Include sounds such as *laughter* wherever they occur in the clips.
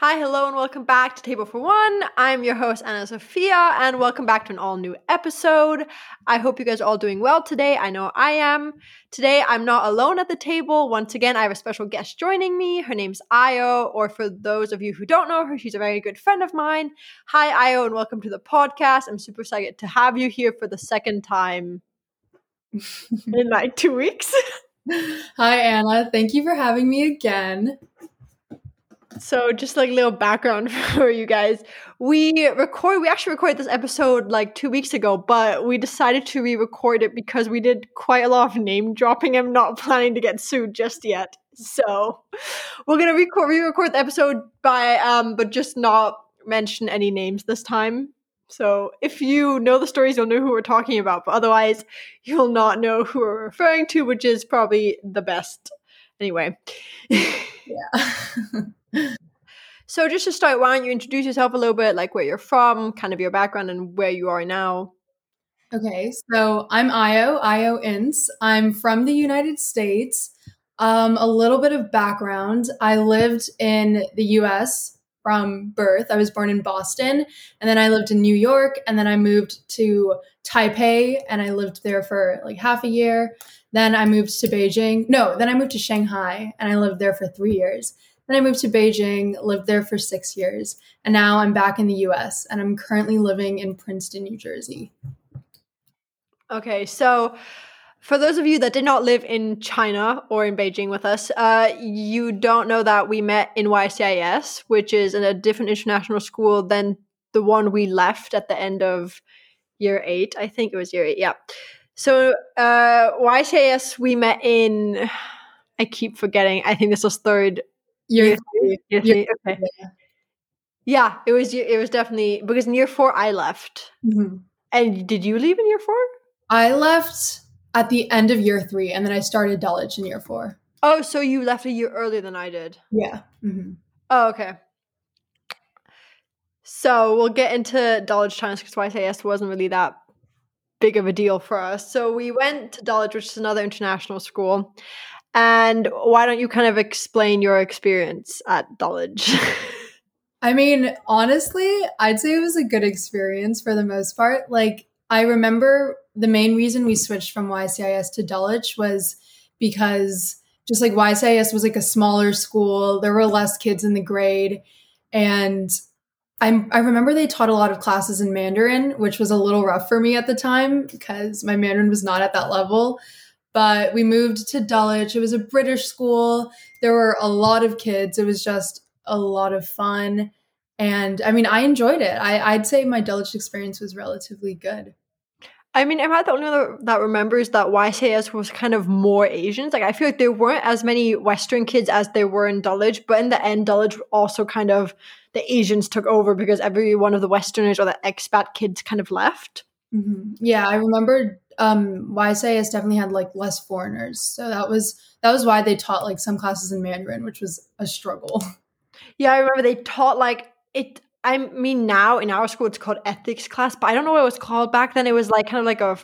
Hi, hello, and welcome back to Table for One. I'm your host, Anna Sophia, and welcome back to an all new episode. I hope you guys are all doing well today. I know I am. Today, I'm not alone at the table. Once again, I have a special guest joining me. Her name's Io, or for those of you who don't know her, she's a very good friend of mine. Hi, Io, and welcome to the podcast. I'm super excited to have you here for the second time *laughs* in like two weeks. *laughs* Hi, Anna. Thank you for having me again. So, just like a little background *laughs* for you guys, we record. We actually recorded this episode like two weeks ago, but we decided to re-record it because we did quite a lot of name dropping. I'm not *laughs* planning to get sued just yet, so we're gonna record re-record the episode by um, but just not mention any names this time. So if you know the stories, you'll know who we're talking about, but otherwise, you'll not know who we're referring to, which is probably the best. Anyway. *laughs* Yeah. So just to start, why don't you introduce yourself a little bit, like where you're from, kind of your background, and where you are now? okay, so I'm Io, Io Ince. I'm from the United States. Um, a little bit of background. I lived in the US from birth. I was born in Boston, and then I lived in New York, and then I moved to Taipei, and I lived there for like half a year. Then I moved to Beijing. No, then I moved to Shanghai, and I lived there for three years. Then I moved to Beijing, lived there for six years, and now I'm back in the US and I'm currently living in Princeton, New Jersey. Okay, so for those of you that did not live in China or in Beijing with us, uh, you don't know that we met in YCIS, which is in a different international school than the one we left at the end of year eight. I think it was year eight, yeah. So uh, YCIS we met in, I keep forgetting, I think this was third Year Year three. Year okay. Yeah, it was. It was definitely because in year four I left. Mhm. And did you leave in year four? I left at the end of year three and then I started Dulwich in year four. Oh, so you left a year earlier than I did. Yeah. Mhm. Oh, okay. So we'll get into Dulwich China because YCS wasn't really that big of a deal for us. So we went to Dulwich, which is another international school. And why don't you kind of explain your experience at Dulwich? *laughs* I mean, honestly, I'd say it was a good experience for the most part. Like, I remember the main reason we switched from YCIS to Dulwich was because just like YCIS was like a smaller school, there were less kids in the grade. And I, I remember they taught a lot of classes in Mandarin, which was a little rough for me at the time because my Mandarin was not at that level. But we moved to Dulwich. It was a British school. There were a lot of kids. It was just a lot of fun. And I mean, I enjoyed it. I, I'd say my Dulwich experience was relatively good. I mean, am I the only one that remembers that YCS was kind of more Asians? Like, I feel like there weren't as many Western kids as there were in Dulwich, but in the end, Dulwich also kind of the Asians took over because every one of the Westerners or the expat kids kind of left. Mhm. Yeah, I remember um, YCIS definitely had like less foreigners, so that was that was why they taught like some classes in Mandarin, which was a struggle. Yeah, I remember they taught like it. I mean, now in our school it's called ethics class, but I don't know what it was called back then. It was like kind of like a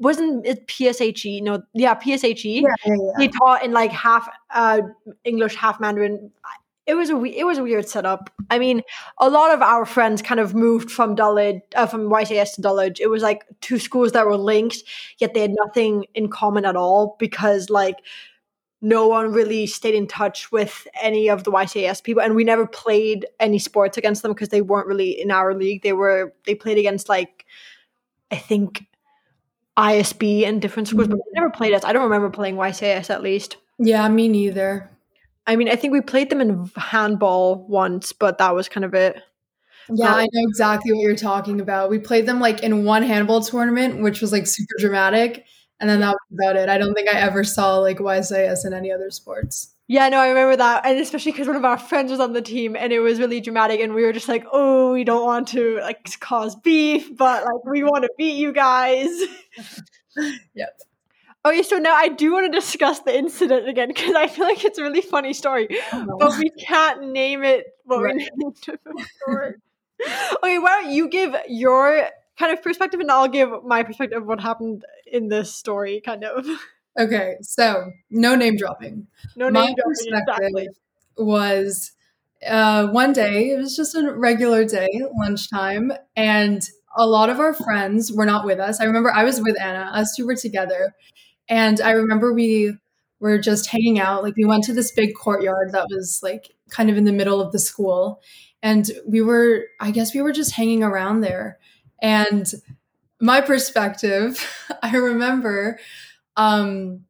wasn't it PSHE? No, yeah, PSHE. yeah, yeah. They taught in like half uh, English, half Mandarin. It was a it was a weird setup. I mean, a lot of our friends kind of moved from Dulwich, uh, from YCS to Dulwich. It was like two schools that were linked, yet they had nothing in common at all because like no one really stayed in touch with any of the YCS people, and we never played any sports against them because they weren't really in our league. They were they played against like I think ISB and different schools, but they never played us. I don't remember playing YCS at least. Yeah, me neither. I mean, I think we played them in handball once, but that was kind of it. Yeah, Well- I know exactly what you're talking about. We played them like in one handball tournament, which was like super dramatic, and then that was about it. I don't think I ever saw like YCIS in any other sports. Yeah, no, I remember that, and especially because one of our friends was on the team, and it was really dramatic, and we were just like, "Oh, we don't want to like cause beef, but like we want to beat you guys." *laughs* Yep. Okay, so now I do want to discuss the incident again because I feel like it's a really funny story, but we can't name it what Right. we *laughs* named it before. okay, why don't you give your kind of perspective, and I'll give my perspective of what happened in this story, kind of. Okay, so no name dropping. No My name dropping, perspective exactly. was uh, one day, it was just a regular day, lunchtime, and a lot of our friends were not with us. I remember I was with Anna, us two were together. And I remember we were just hanging out. Like we went to this big courtyard that was like kind of in the middle of the school. And we were, I guess we were just hanging around there. And my perspective, *laughs* I remember um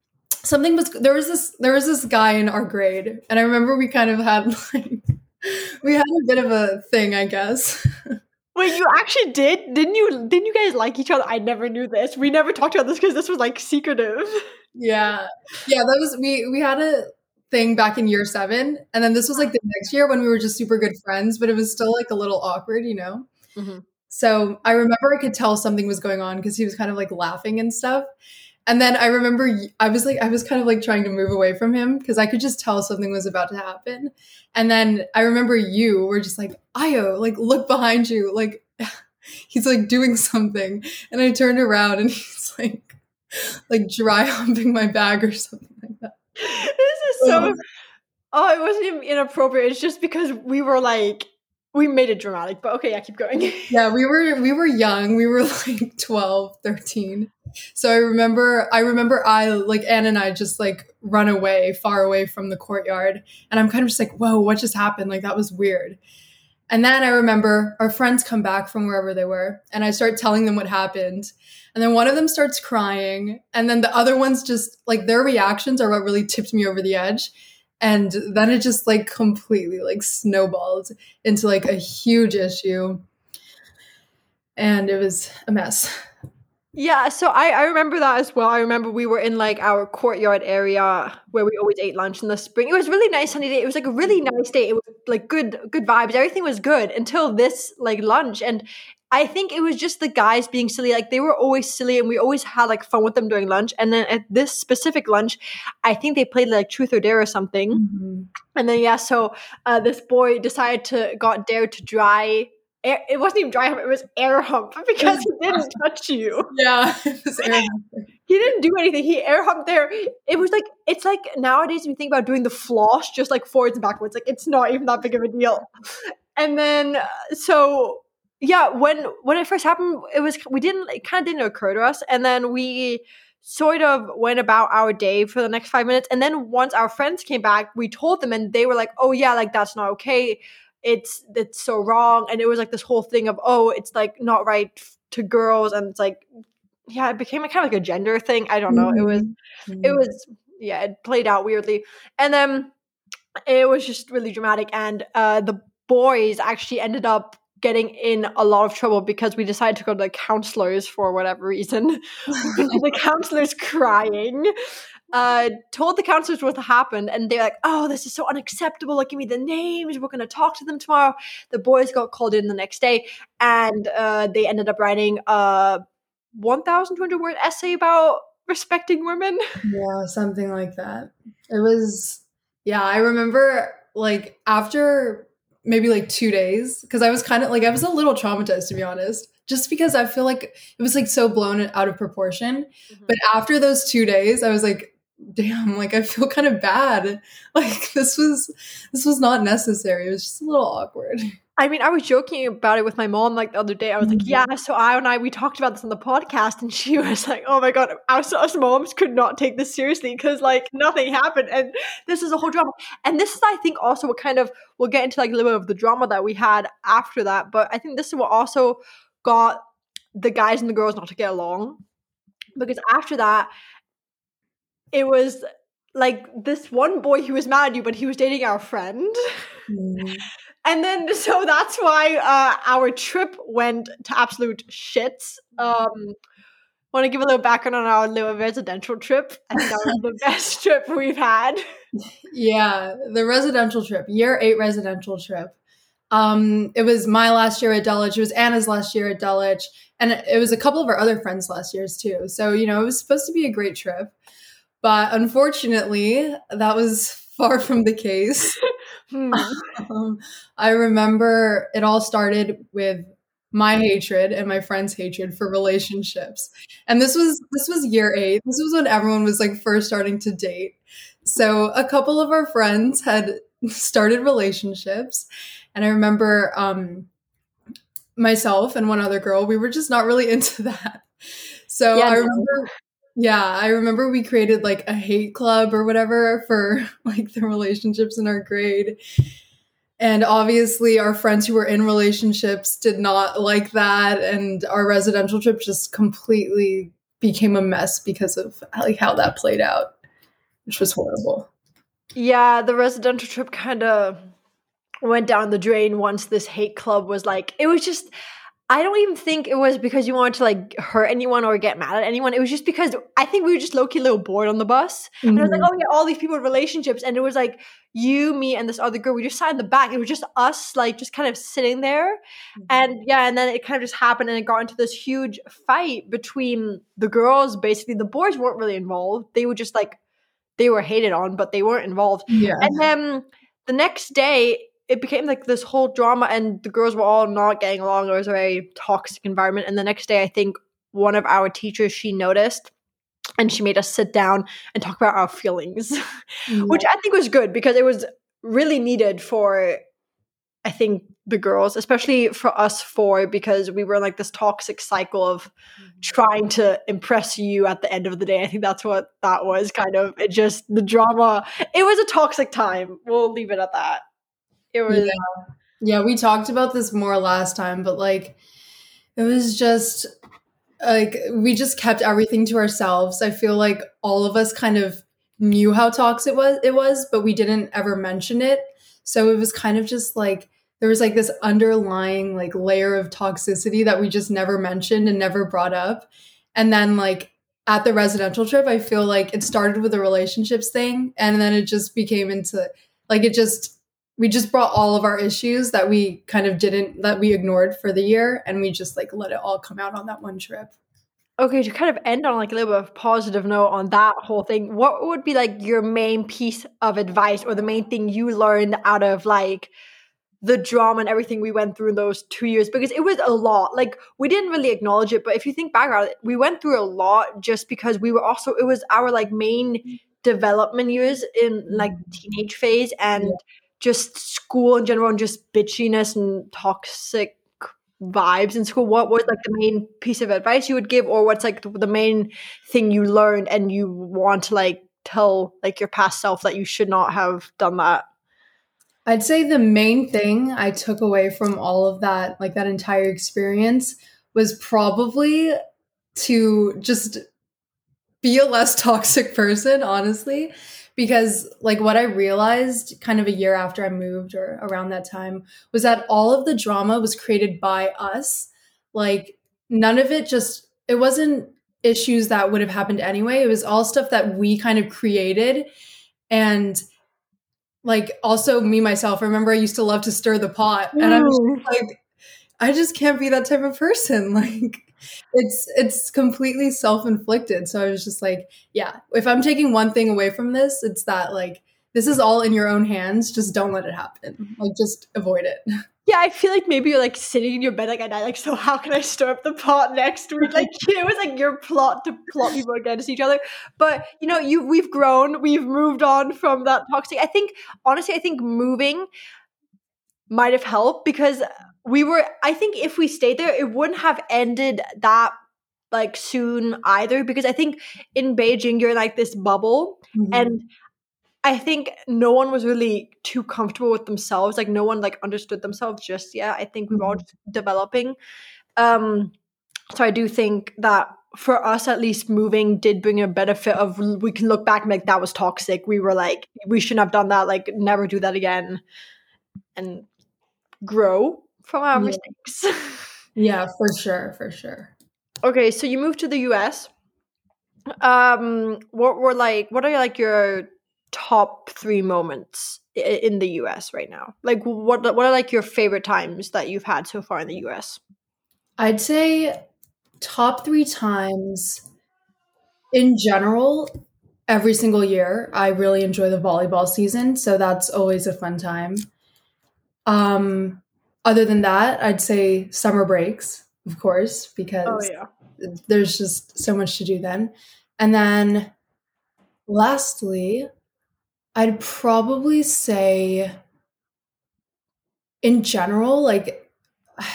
something was there was this there was this guy in our grade and i remember we kind of had *laughs* like we had a bit of a thing i guess *laughs* Wait, you actually did? Didn't you? Didn't you guys like each other? I never knew this. We never talked about this because this was like secretive. *laughs* Yeah, yeah. That was we. We had a thing back in year seven, and then this was like the next year when we were just super good friends, but it was still like a little awkward, you know. Mm-hmm. So I remember I could tell something was going on because he was kind of like laughing and stuff. And then I remember I was like, I was kind of like trying to move away from him because I could just tell something was about to happen. And then I remember you were just like, Ayo, like look behind you. Like *laughs* he's like doing something. And I turned around and *laughs* he's like, like dry humping my bag or something like that. This is so, oh, it wasn't even inappropriate. It's just because we were like, we made it dramatic, but okay, yeah, keep going. *laughs* yeah, we were we were young. We were *laughs* like 12, 13. So I remember I remember I like Anne and I just like run away, far away from the courtyard. And I'm kind of just like, whoa, what just happened? Like that was weird. And then I remember our friends come back from wherever they were, and I start telling them what happened. And then one of them starts crying, and then the other ones just like their reactions are what really tipped me over the edge and then it just like completely like snowballed into like a huge issue. And it was a mess. Yeah so I, I remember that as well. I remember we were in like our courtyard area where we always ate lunch in the spring. It was really nice sunny day. It was like a really nice day. It was like good good vibes. Everything was good until this like lunch. And I think it was just the guys being silly. Like they were always silly, and we always had like fun with them during lunch. And then at this specific lunch, I think they played like Truth or Dare or something. Mm-hmm. And then yeah, so uh, this boy decided to got dared to dry. Air, it wasn't even dry hump; it was air hump *laughs* because he didn't *laughs* touch you. Yeah, *laughs* it was air hump. he didn't do anything. He air humped there. It was like it's like nowadays if you think about doing the floss just like forwards and backwards, like it's not even that big of a deal. And then uh, so yeah, when when it first happened, it was we didn't it kind of didn't occur to us, and then we sort of went about our day for the next five minutes, and then once our friends came back, we told them, and they were like, "Oh yeah, like that's not okay. It's it's so wrong," and it was like this whole thing of, "Oh, it's like not right to girls," and it's like, yeah, it became a kind of like a gender thing. I don't know. Mm-hmm. It was mm-hmm. it was yeah, it played out weirdly, and then it was just really dramatic, and uh, the boys actually ended up getting in a lot of trouble because we decided to go to the counselors for whatever reason. *laughs* the counselors crying. Uh, told the counselors what happened, and they're like, "Oh, this is so unacceptable! Like, give me the names. We're going to talk to them tomorrow." The boys got called in the next day, and uh, they ended up writing a one thousand two hundred word essay about respecting women. Yeah, something like that. It was. Yeah, I remember like after maybe like two days because I was kind of like I was a little traumatized to be honest, just because I feel like it was like so blown out of proportion. Mm-hmm. But after those two days, I was like, damn, like I feel kind of bad. *laughs* Like this was this was not necessary. It was just a little awkward. *laughs* I mean, I was joking about it with my mom like the other day. I was like, mm-hmm. yeah, so I and I, we talked about this on the podcast, and she *laughs* was like, oh my God, us, us moms could not take this seriously because like nothing happened. And this is a whole drama. And this is, I think, also what kind of, we'll get into like a little bit of the drama that we had after that. But I think this is what also got the guys and the girls not to get along. Because after that, it was like this one boy who was mad at you, but he was dating our friend. Mm. And then, so that's why uh, our trip went to absolute shits. Um, want to give a little background on our little residential trip. I think that was the *laughs* best trip we've had. Yeah, the residential trip, year eight residential trip. Um, it was my last year at Dulwich. It was Anna's last year at Dulwich, and it was a couple of our other friends' last years too. So you know, it was supposed to be a great trip, but unfortunately, that was far from the case. *laughs* Hmm. Um, I remember it all started with my hatred and my friend's hatred for relationships. And this was this was year 8. This was when everyone was like first starting to date. So a couple of our friends had *laughs* started relationships. And I remember um, myself and one other girl, we were just not really *laughs* into that. So yeah, I remember, yeah, I remember we created like a hate club or whatever for *laughs* like the relationships in our grade. And obviously, our friends who were in relationships did not like that. And our residential trip just completely became a mess because of like how that played out, which was horrible. Yeah, the residential trip kind of went down the drain once this hate club was like, it was just I don't even think it was because you wanted to like hurt anyone or get mad at anyone. It was just because I think we were just low key a little bored on the bus. Mm-hmm. And it was like, oh yeah, all these people relationships. And it was like you, me, and this other girl. We just sat in the back. It was just us, like just kind of sitting there. Mm-hmm. And yeah, and then it kind of just happened and it got into this huge fight between the girls. Basically, the boys weren't really involved. They were just like they were hated on, but they weren't involved. Yeah. And then the next day it became like this whole drama and the girls were all not getting along. It was a very toxic environment. And the next day, I think one of our teachers, she noticed and she made us sit down and talk about our feelings, yeah. *laughs* which I think was good because it was really needed for, I think, the girls, especially for us four, because we were like this toxic cycle of mm-hmm. trying to impress you at the end of the day. I think that's what that was kind of. It just, the drama, it was a toxic time. We'll leave it at that. It was yeah. yeah, we talked about this more last time, but like it was just like we just kept everything to ourselves. I feel like all of us kind of knew how toxic it was it was, but we didn't ever mention it. So it was kind of just like there was like this underlying like layer of toxicity that we just never mentioned and never brought up. And then like at the residential trip, I feel like it started with a relationships thing and then it just became into like it just we just brought all of our issues that we kind of didn't that we ignored for the year and we just like let it all come out on that one trip. Okay to kind of end on like a little bit of positive note on that whole thing what would be like your main piece of advice or the main thing you learned out of like the drama and everything we went through in those two years? Because it was a lot. Like we didn't really acknowledge it, but if you think back about it, we went through a lot just because we were also it was our like main mm. development years in like mm. teenage phase and yeah just school in general and just bitchiness and toxic vibes in school what was like the main piece of advice you would give? Or what's like the main thing you learned and you want to like tell like your past self that you should not have done that? I'd say the main thing i took away from all of that like that entire experience was probably to just be a less *laughs* toxic person honestly because like what I realized kind of a year after I moved or around that time was that all of the drama was created by us. Like none of it just it wasn't issues that would have happened anyway. It was all stuff that we kind of created and like also me myself, I remember I used to love to stir the pot and I'm like I just can't be that type of person. *laughs* Like it's it's completely self-inflicted. So i was just like yeah if i'm taking one thing away from this it's that like this is all in your own hands just don't let it happen. Mm-hmm. Like just avoid it. *laughs* Yeah i feel like maybe you're like sitting in your bed like at night like so how can i stir up the pot next week? Like *laughs* it was like your plot to plot people against each other. But you know you we've grown we've moved on from that toxic i think honestly i think moving might have helped because we were i think if we stayed there it wouldn't have ended that like soon either because i think in beijing you're like this bubble mm-hmm. and i think no one was really too comfortable with themselves like no one like understood themselves just yet i think we were all mm-hmm. developing um so i do think that for us at least moving did bring a benefit of we can look back and like that was toxic we were like we shouldn't have done that like never do that again and grow from our yeah. mistakes. *laughs* yeah, for sure, for sure. Okay, so you moved to the US. Um, what were like? What are like your top three moments in the US right now? Like, what what are like your favorite times that you've had so far in the US? I'd say top three times in general. Every single year, I really enjoy the volleyball season, so that's always a fun time. Um, other than that, I'd say summer breaks, of course, oh, because oh, yeah. there's just so much to do then. And then lastly, I'd probably say in general, like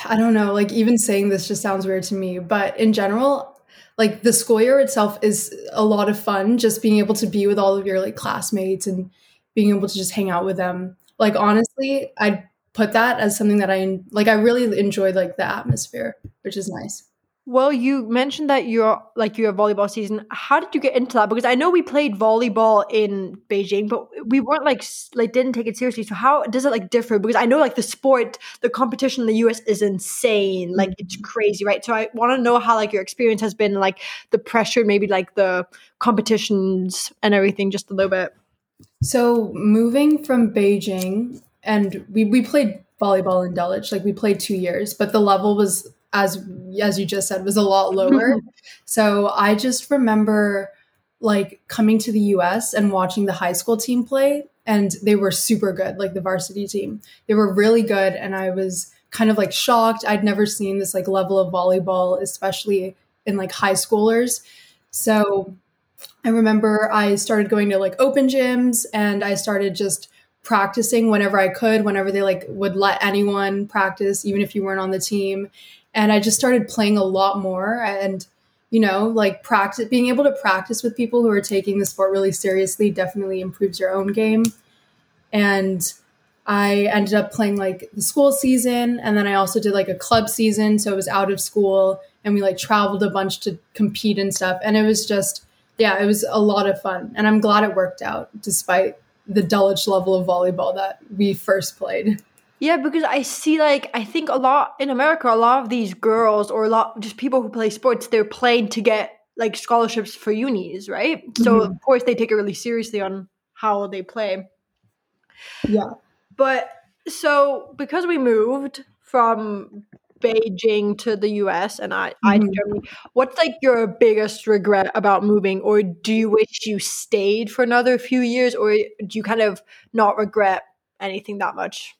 I don't know, like even saying this just sounds weird to me, but in general, like the school year itself is a lot of fun just being able to be with all of your like classmates and being able to just hang out with them. Like honestly, I'd put that as something that I like I really enjoyed like the atmosphere, which is nice. Well, you mentioned that you're like your volleyball season. How did you get into that? Because I know we played volleyball in Beijing, but we weren't like like didn't take it seriously. So how does it like differ? Because I know like the sport, the competition in the US is insane. Like it's crazy, right? So I want to know how like your experience has been, like the pressure, maybe like the competitions and everything, just a little bit. So moving from Beijing, and we we played volleyball in Dulwich, like we played two years, but the level was as as you just said was a lot lower. Mm-hmm. So i just remember like coming to the us and watching the high school team play and they were super good like the varsity team. They were really good and i was kind of like shocked. I'd never seen this like level of volleyball especially in like high schoolers. So i remember i started going to like open gyms and i started just practicing whenever i could whenever they like would let anyone practice even if you weren't on the team. And I just started playing a lot more and you know like practice being able to practice with people who are taking the sport really seriously definitely improves your own game. And I ended up playing like the school season and then I also did like a club season so it was out of school and we like traveled a bunch to compete and stuff. And it was just yeah it was a lot of fun and I'm glad it worked out despite the Dulwich level of volleyball that we first played. Yeah, because I see like I think a lot in America, a lot of these girls or a lot just people who play sports, they're playing to get like scholarships for unis, right? Mm-hmm. So of course they take it really seriously on how they play. Yeah. But so because we moved from Beijing to the US and I, mm-hmm. I to Germany, what's like your biggest regret about moving? Or do you wish you stayed for another few years or do you kind of not regret anything that much?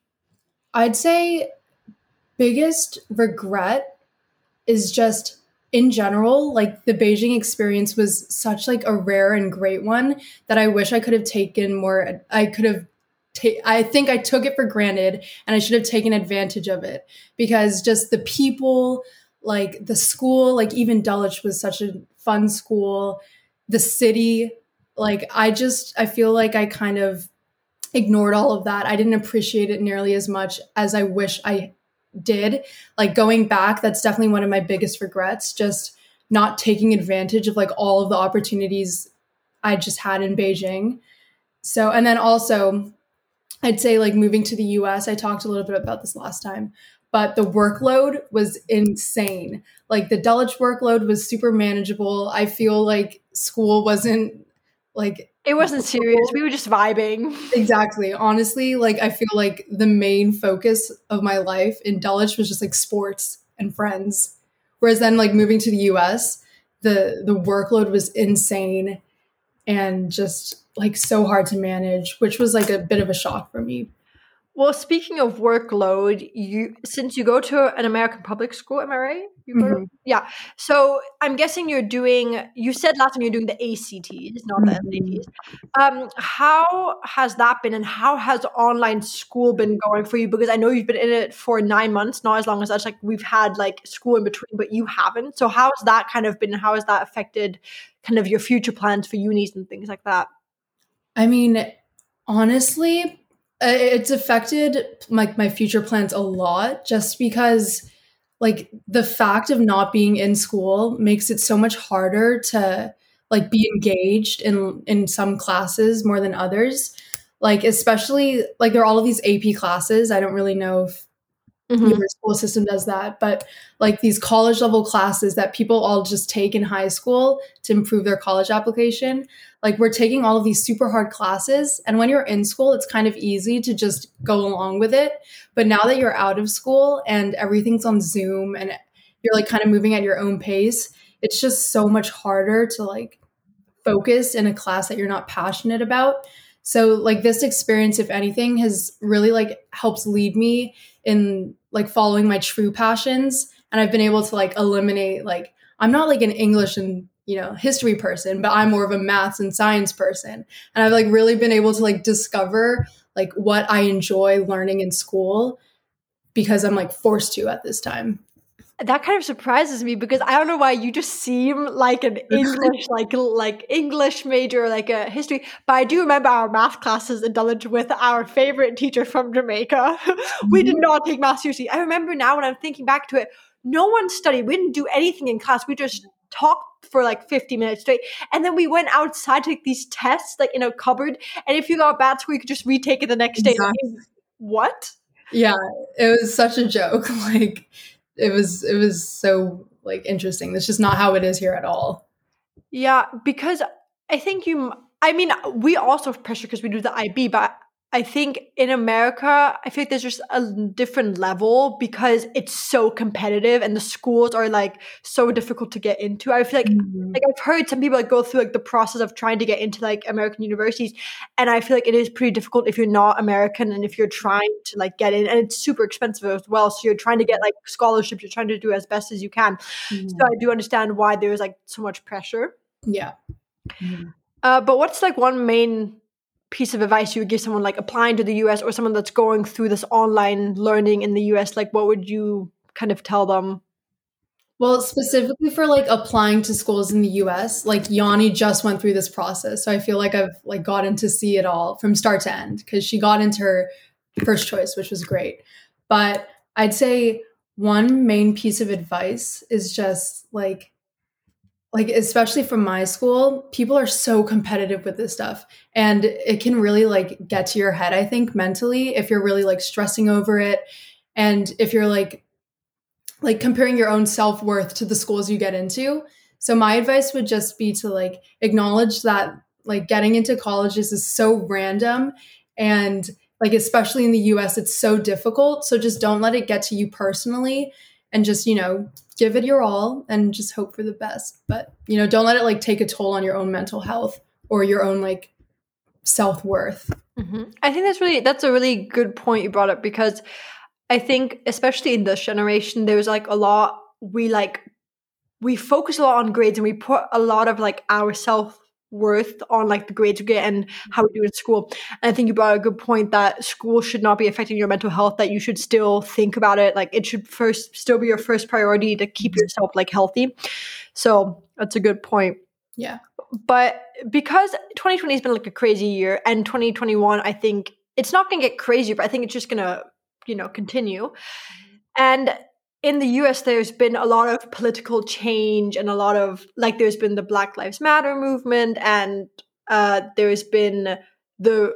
I'd say biggest regret is just in general like the beijing experience was such like a rare and great one that i wish i could have taken more i could have ta- i think i took it for granted and i should have taken advantage of it because just the people like the school like even dulwich was such a fun school the city like i just i feel like i kind of ignored all of that. I didn't appreciate it nearly as much as I wish I did. Like going back, that's definitely one of my biggest regrets, just not taking advantage of like all of the opportunities I just had in Beijing. So, and then also, I'd say like moving to the US, I talked a little bit about this last time, but the workload was insane. Like the Dulwich workload was super manageable. I feel like school wasn't like it wasn't serious. We were just vibing. *laughs* Exactly. Honestly, like I feel like the main focus of my life in Dulwich was just like sports and friends. Whereas then like moving to the US, the the workload was insane and just like so hard to manage, which was like a bit of a shock for me. Well, speaking of workload, you since you go to an American public school, am I right? You mm-hmm. to, yeah. So I'm guessing you're doing. You said last time you're doing the ACTs, not the SATs. Mm-hmm. Um, how has that been, and how has online school been going for you? Because I know you've been in it for nine months, not as long as us. Like we've had like school in between, but you haven't. So how has that kind of been? How has that affected kind of your future plans for unis and things like that? I mean, honestly, Uh, it's affected like my, my future plans a lot just because like the fact of not being in school makes it so much harder to like be engaged in in some classes more than others. Like especially like there are all of these ap classes. I don't really know if mm-hmm. your school system does that. But like these college level classes that people all just take in high school to improve their college application like we're taking all of these super hard classes and when you're in school it's kind of easy to just go along with it. But now that you're out of school and everything's on zoom and you're like kind of moving at your own pace it's just so much harder to like focus in a class that you're not passionate about. So like this experience if anything has really like helps lead me in like following my true passions and i've been able to like eliminate like i'm not like an english and you know, history person, but I'm more of a maths and science person. And I've like really been able to like discover like what I enjoy learning in school because I'm like forced to at this time that kind of surprises me because I don't know why you just seem like an *laughs* English like like English major like a history but I do remember our math classes in Dulwich with our favorite teacher from Jamaica. *laughs* We did mm-hmm. not take math seriously. I remember now when I'm thinking back to it no one studied. We didn't do anything in class. We just talked for like 50 minutes straight and then we went outside to take these tests like in a cupboard and if you got bad score you could just retake it the next day. Exactly. what? Yeah it was such a joke. *laughs* Like it was it was so like interesting. That's just not how it is here at all. Yeah, because I think you. I mean, we also have pressure because we do the IB, but I think in America, I feel like there's just a different level because it's so competitive and the schools are like so difficult to get into. I feel like mm-hmm. like I've heard some people like go through like the process of trying to get into like American universities, and I feel like it is pretty difficult if you're not American and if you're trying to like get in, and it's super expensive as well. So you're trying to get like scholarships, you're trying to do as best as you can. Mm-hmm. So I do understand why there's like so much pressure. Yeah. Mm-hmm. Uh, but what's like one main piece of advice you would give someone like applying to the US or someone that's going through this online learning in the US? Like, what would you kind of tell them? Well, specifically for like applying to schools in the US, like Yanni just went through this process. So I feel like I've like gotten to see it all from start to end because she got into her first choice, which was great. But I'd say one main piece of advice is just like like especially from my school people are so competitive with this stuff. And it can really like get to your head i think mentally if you're really like stressing over it. And if you're like like comparing your own self-worth to the schools you get into. So my advice would just be to like acknowledge that like getting into colleges is so random. And like especially in the US it's so difficult. So just don't let it get to you personally. And just you know give it your all and just hope for the best but you know don't let it like take a toll on your own mental health or your own like self-worth mm-hmm. i think that's really that's a really good point you brought up because i think especially in this generation there's like a lot we like we focus a lot on grades and we put a lot of like our self worth on like the grades you get and mm-hmm. how we do in school. And I think you brought a good point that school should not be affecting your mental health, that you should still think about it. Like it should first still be your first priority to keep mm-hmm. yourself like healthy. So that's a good point. Yeah. But because 2020 has been like a crazy year and 2021, I think it's not gonna get crazier, but I think it's just gonna, you know, continue. Mm-hmm. And in the US, there's been a lot of political change and a lot of, like, there's been the Black Lives Matter movement and uh, there's been the,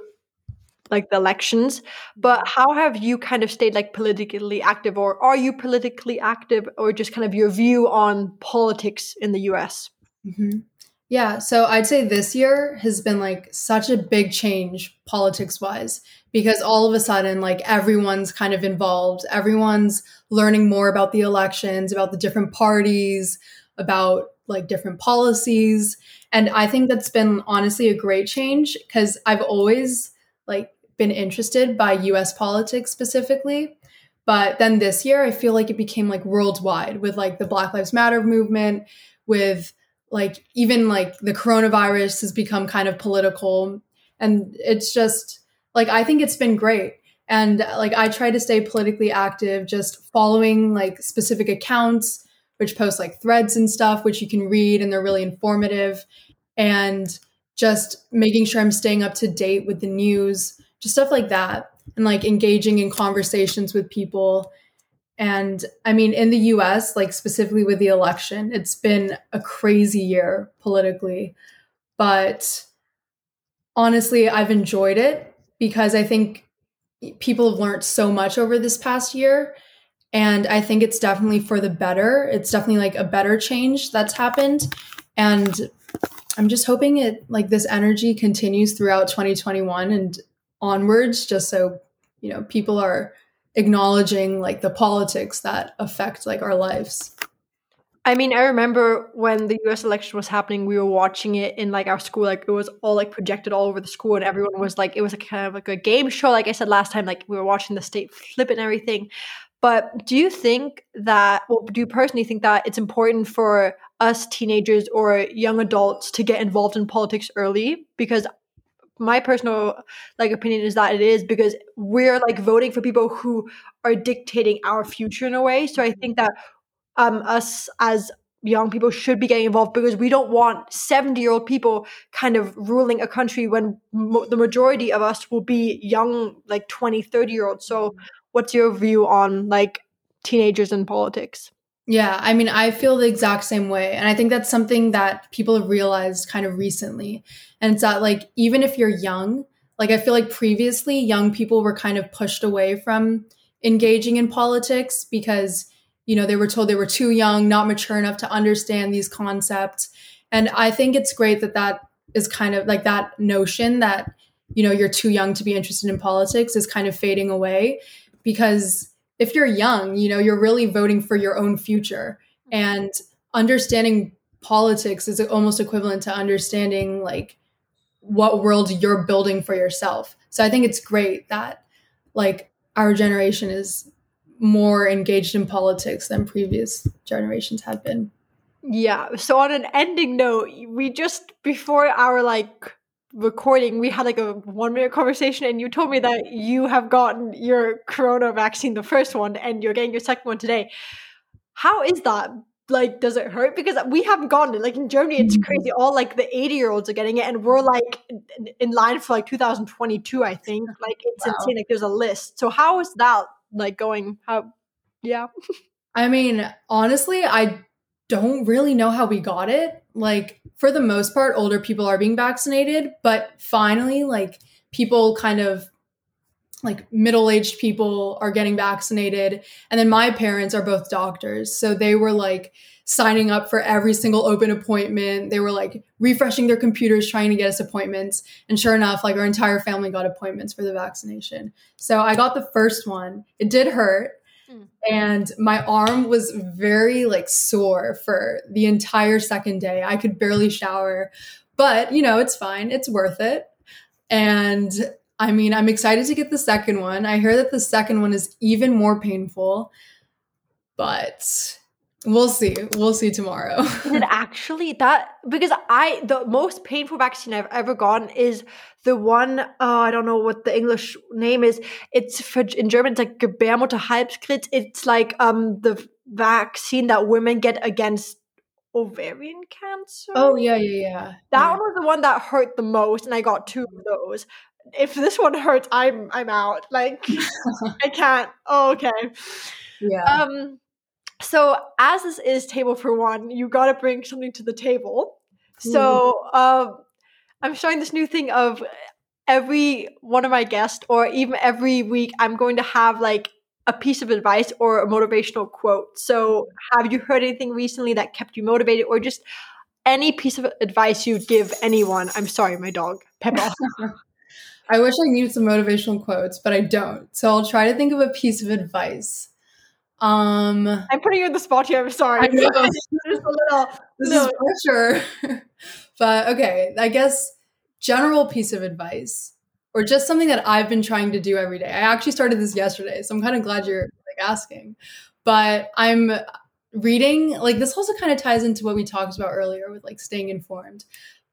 like, the elections. But mm-hmm. how have you kind of stayed, like, politically active, or are you politically active, or just kind of your view on politics in the US? Mm-hmm. Yeah, so I'd say this year has been like such a big change politics wise because all of a sudden, like everyone's kind of involved. Everyone's learning more about the elections, about the different parties, about like different policies. And I think that's been honestly a great change because I've always like been interested by US politics specifically. But then this year, I feel like it became like worldwide with like the Black Lives Matter movement, with like even like the coronavirus has become kind of political. And it's just, like I think it's been great. And like I try to stay politically active, just following like specific accounts which post like threads and stuff, which you can read and they're really informative. And just making sure I'm staying up to date with the news, just stuff like that. And like engaging in conversations with people. And I mean, in the US, like specifically with the election, it's been a crazy year politically. But honestly, I've enjoyed it because I think people have learned so much over this past year. And I think it's definitely for the better. It's definitely like a better change that's happened. And I'm just hoping it like this energy continues throughout 2021 and onwards, just so, you know, people are acknowledging like the politics that affect like our lives. I mean, I remember when the US election was happening, we were watching it in like our school, like it was all like projected all over the school, and everyone was like, it was a kind of like a game show. Like I said last time, like we were watching the state flip and everything. But do you think that, well, do you personally think that it's important for us teenagers or young adults to get involved in politics early? Because my personal like opinion is that it is because we're like voting for people who are dictating our future in a way. So I think that um us as young people should be getting involved because we don't want 70 year old people kind of ruling a country when mo- the majority of us will be young like 20 30 year olds. So what's your view on like teenagers in politics yeah, I mean, I feel the exact same way. And I think that's something that people have realized kind of recently. And it's that, like, even if you're young, like, I feel like previously young people were kind of pushed away from engaging in politics because, you know, they were told they were too young, not mature enough to understand these concepts. And I think it's great that that is kind of like that notion that, you know, you're too young to be interested in politics is kind of fading away because if you're young, you know, you're really voting for your own future. Mm-hmm. And understanding politics is almost equivalent to understanding like what world you're building for yourself. So I think it's great that like our generation is more engaged in politics than previous generations have been. Yeah. So on an ending note, we just before our like recording, we had like a one minute conversation, and you told me that you have gotten your corona vaccine, the first one, and you're getting your second one today. How is that? Like, does it hurt? Because we haven't gotten it. Like in Germany, it's mm. crazy. All like the 80 year olds are getting it, and we're like in line for like 2022, I think. Like, it's wow. insane. Like, there's a list. So, how is that like going? How, yeah. *laughs* I mean, honestly, I don't really know how we got it. Like, for the most part, older people are being vaccinated, but finally, like, people kind of like middle aged people are getting vaccinated. And then my parents are both doctors. So they were like signing up for every single open appointment. They were like refreshing their computers, trying to get us appointments. And sure enough, like our entire family got appointments for the vaccination. So I got the first one. It did hurt. Mm. And my arm was very like sore for the entire second day. I could barely shower, but you know, it's fine. It's worth it. And I mean, I'm excited to get the second one. I hear that the second one is even more painful, but We'll see. We'll see tomorrow. *laughs* is it actually that? Because I, the most painful vaccine I've ever gotten is the one, uh, I don't know what the English name is. It's for, in German, it's like Gebärmutterhalskrebs. It's like um the vaccine that women get against ovarian cancer. Oh, yeah, yeah, yeah. That yeah. one was the one that hurt the most, and I got two of those. If this one hurts, I'm I'm out. Like *laughs* I can't. Oh, okay. Yeah. Um so as this is table for one, you got to bring something to the table. So uh, I'm showing this new thing of every one of my guests, or even every week, I'm going to have like a piece of advice or a motivational quote. So have you heard anything recently that kept you motivated, or just any piece of advice you'd give anyone? I'm sorry, my dog, Peppa. *laughs* I wish I knew some motivational quotes, but I don't. So I'll try to think of a piece of advice. Um, I'm putting you in the spot here. I'm sorry. this *laughs* little, this no. is pressure. *laughs* but okay, I guess general piece of advice or just something that I've been trying to do every day. I actually started this yesterday, so I'm kind of glad you're like asking. But I'm reading like this also kind of ties into what we talked about earlier with like staying informed.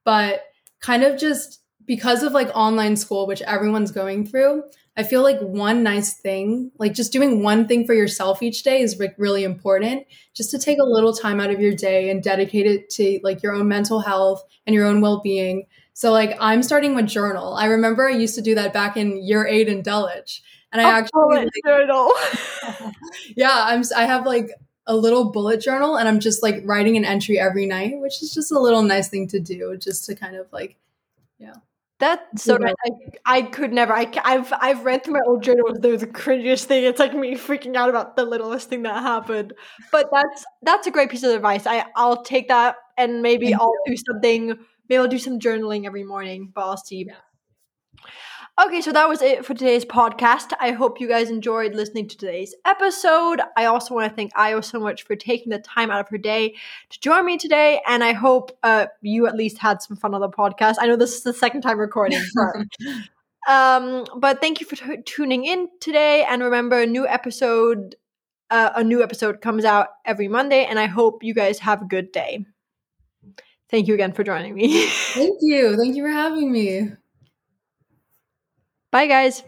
But kind of just because of like online school, which everyone's going through, I feel like one nice thing, like just doing one thing for yourself each day is like really important. Just to take a little time out of your day and dedicate it to like your own mental health and your own well-being. So like I'm starting with journal. I remember I used to do that back in year 8 in Dulwich. And I actually like, journal. *laughs* yeah, I'm I have like a little bullet journal and I'm just like writing an entry every night, which is just a little nice thing to do just to kind of like yeah. That's so nice. I, I could never. I, have I've read through my old journals. There's the cringiest thing. It's like me freaking out about the littlest thing that happened. But that's that's a great piece of advice. I I'll take that and maybe Thank I'll you. do something. Maybe I'll do some journaling every morning. But I'll see. Yeah. Okay, so that was it for today's podcast. I hope you guys enjoyed listening to today's episode. I also want to thank Ayo so much for taking the time out of her day to join me today, and I hope uh, you at least had some fun on the podcast. I know this is the second time recording, but, *laughs* um, but thank you for t- tuning in today. And remember, a new episode uh, a new episode comes out every Monday, and I hope you guys have a good day. Thank you again for joining me. *laughs* Thank you. Thank you for having me. Bye, guys.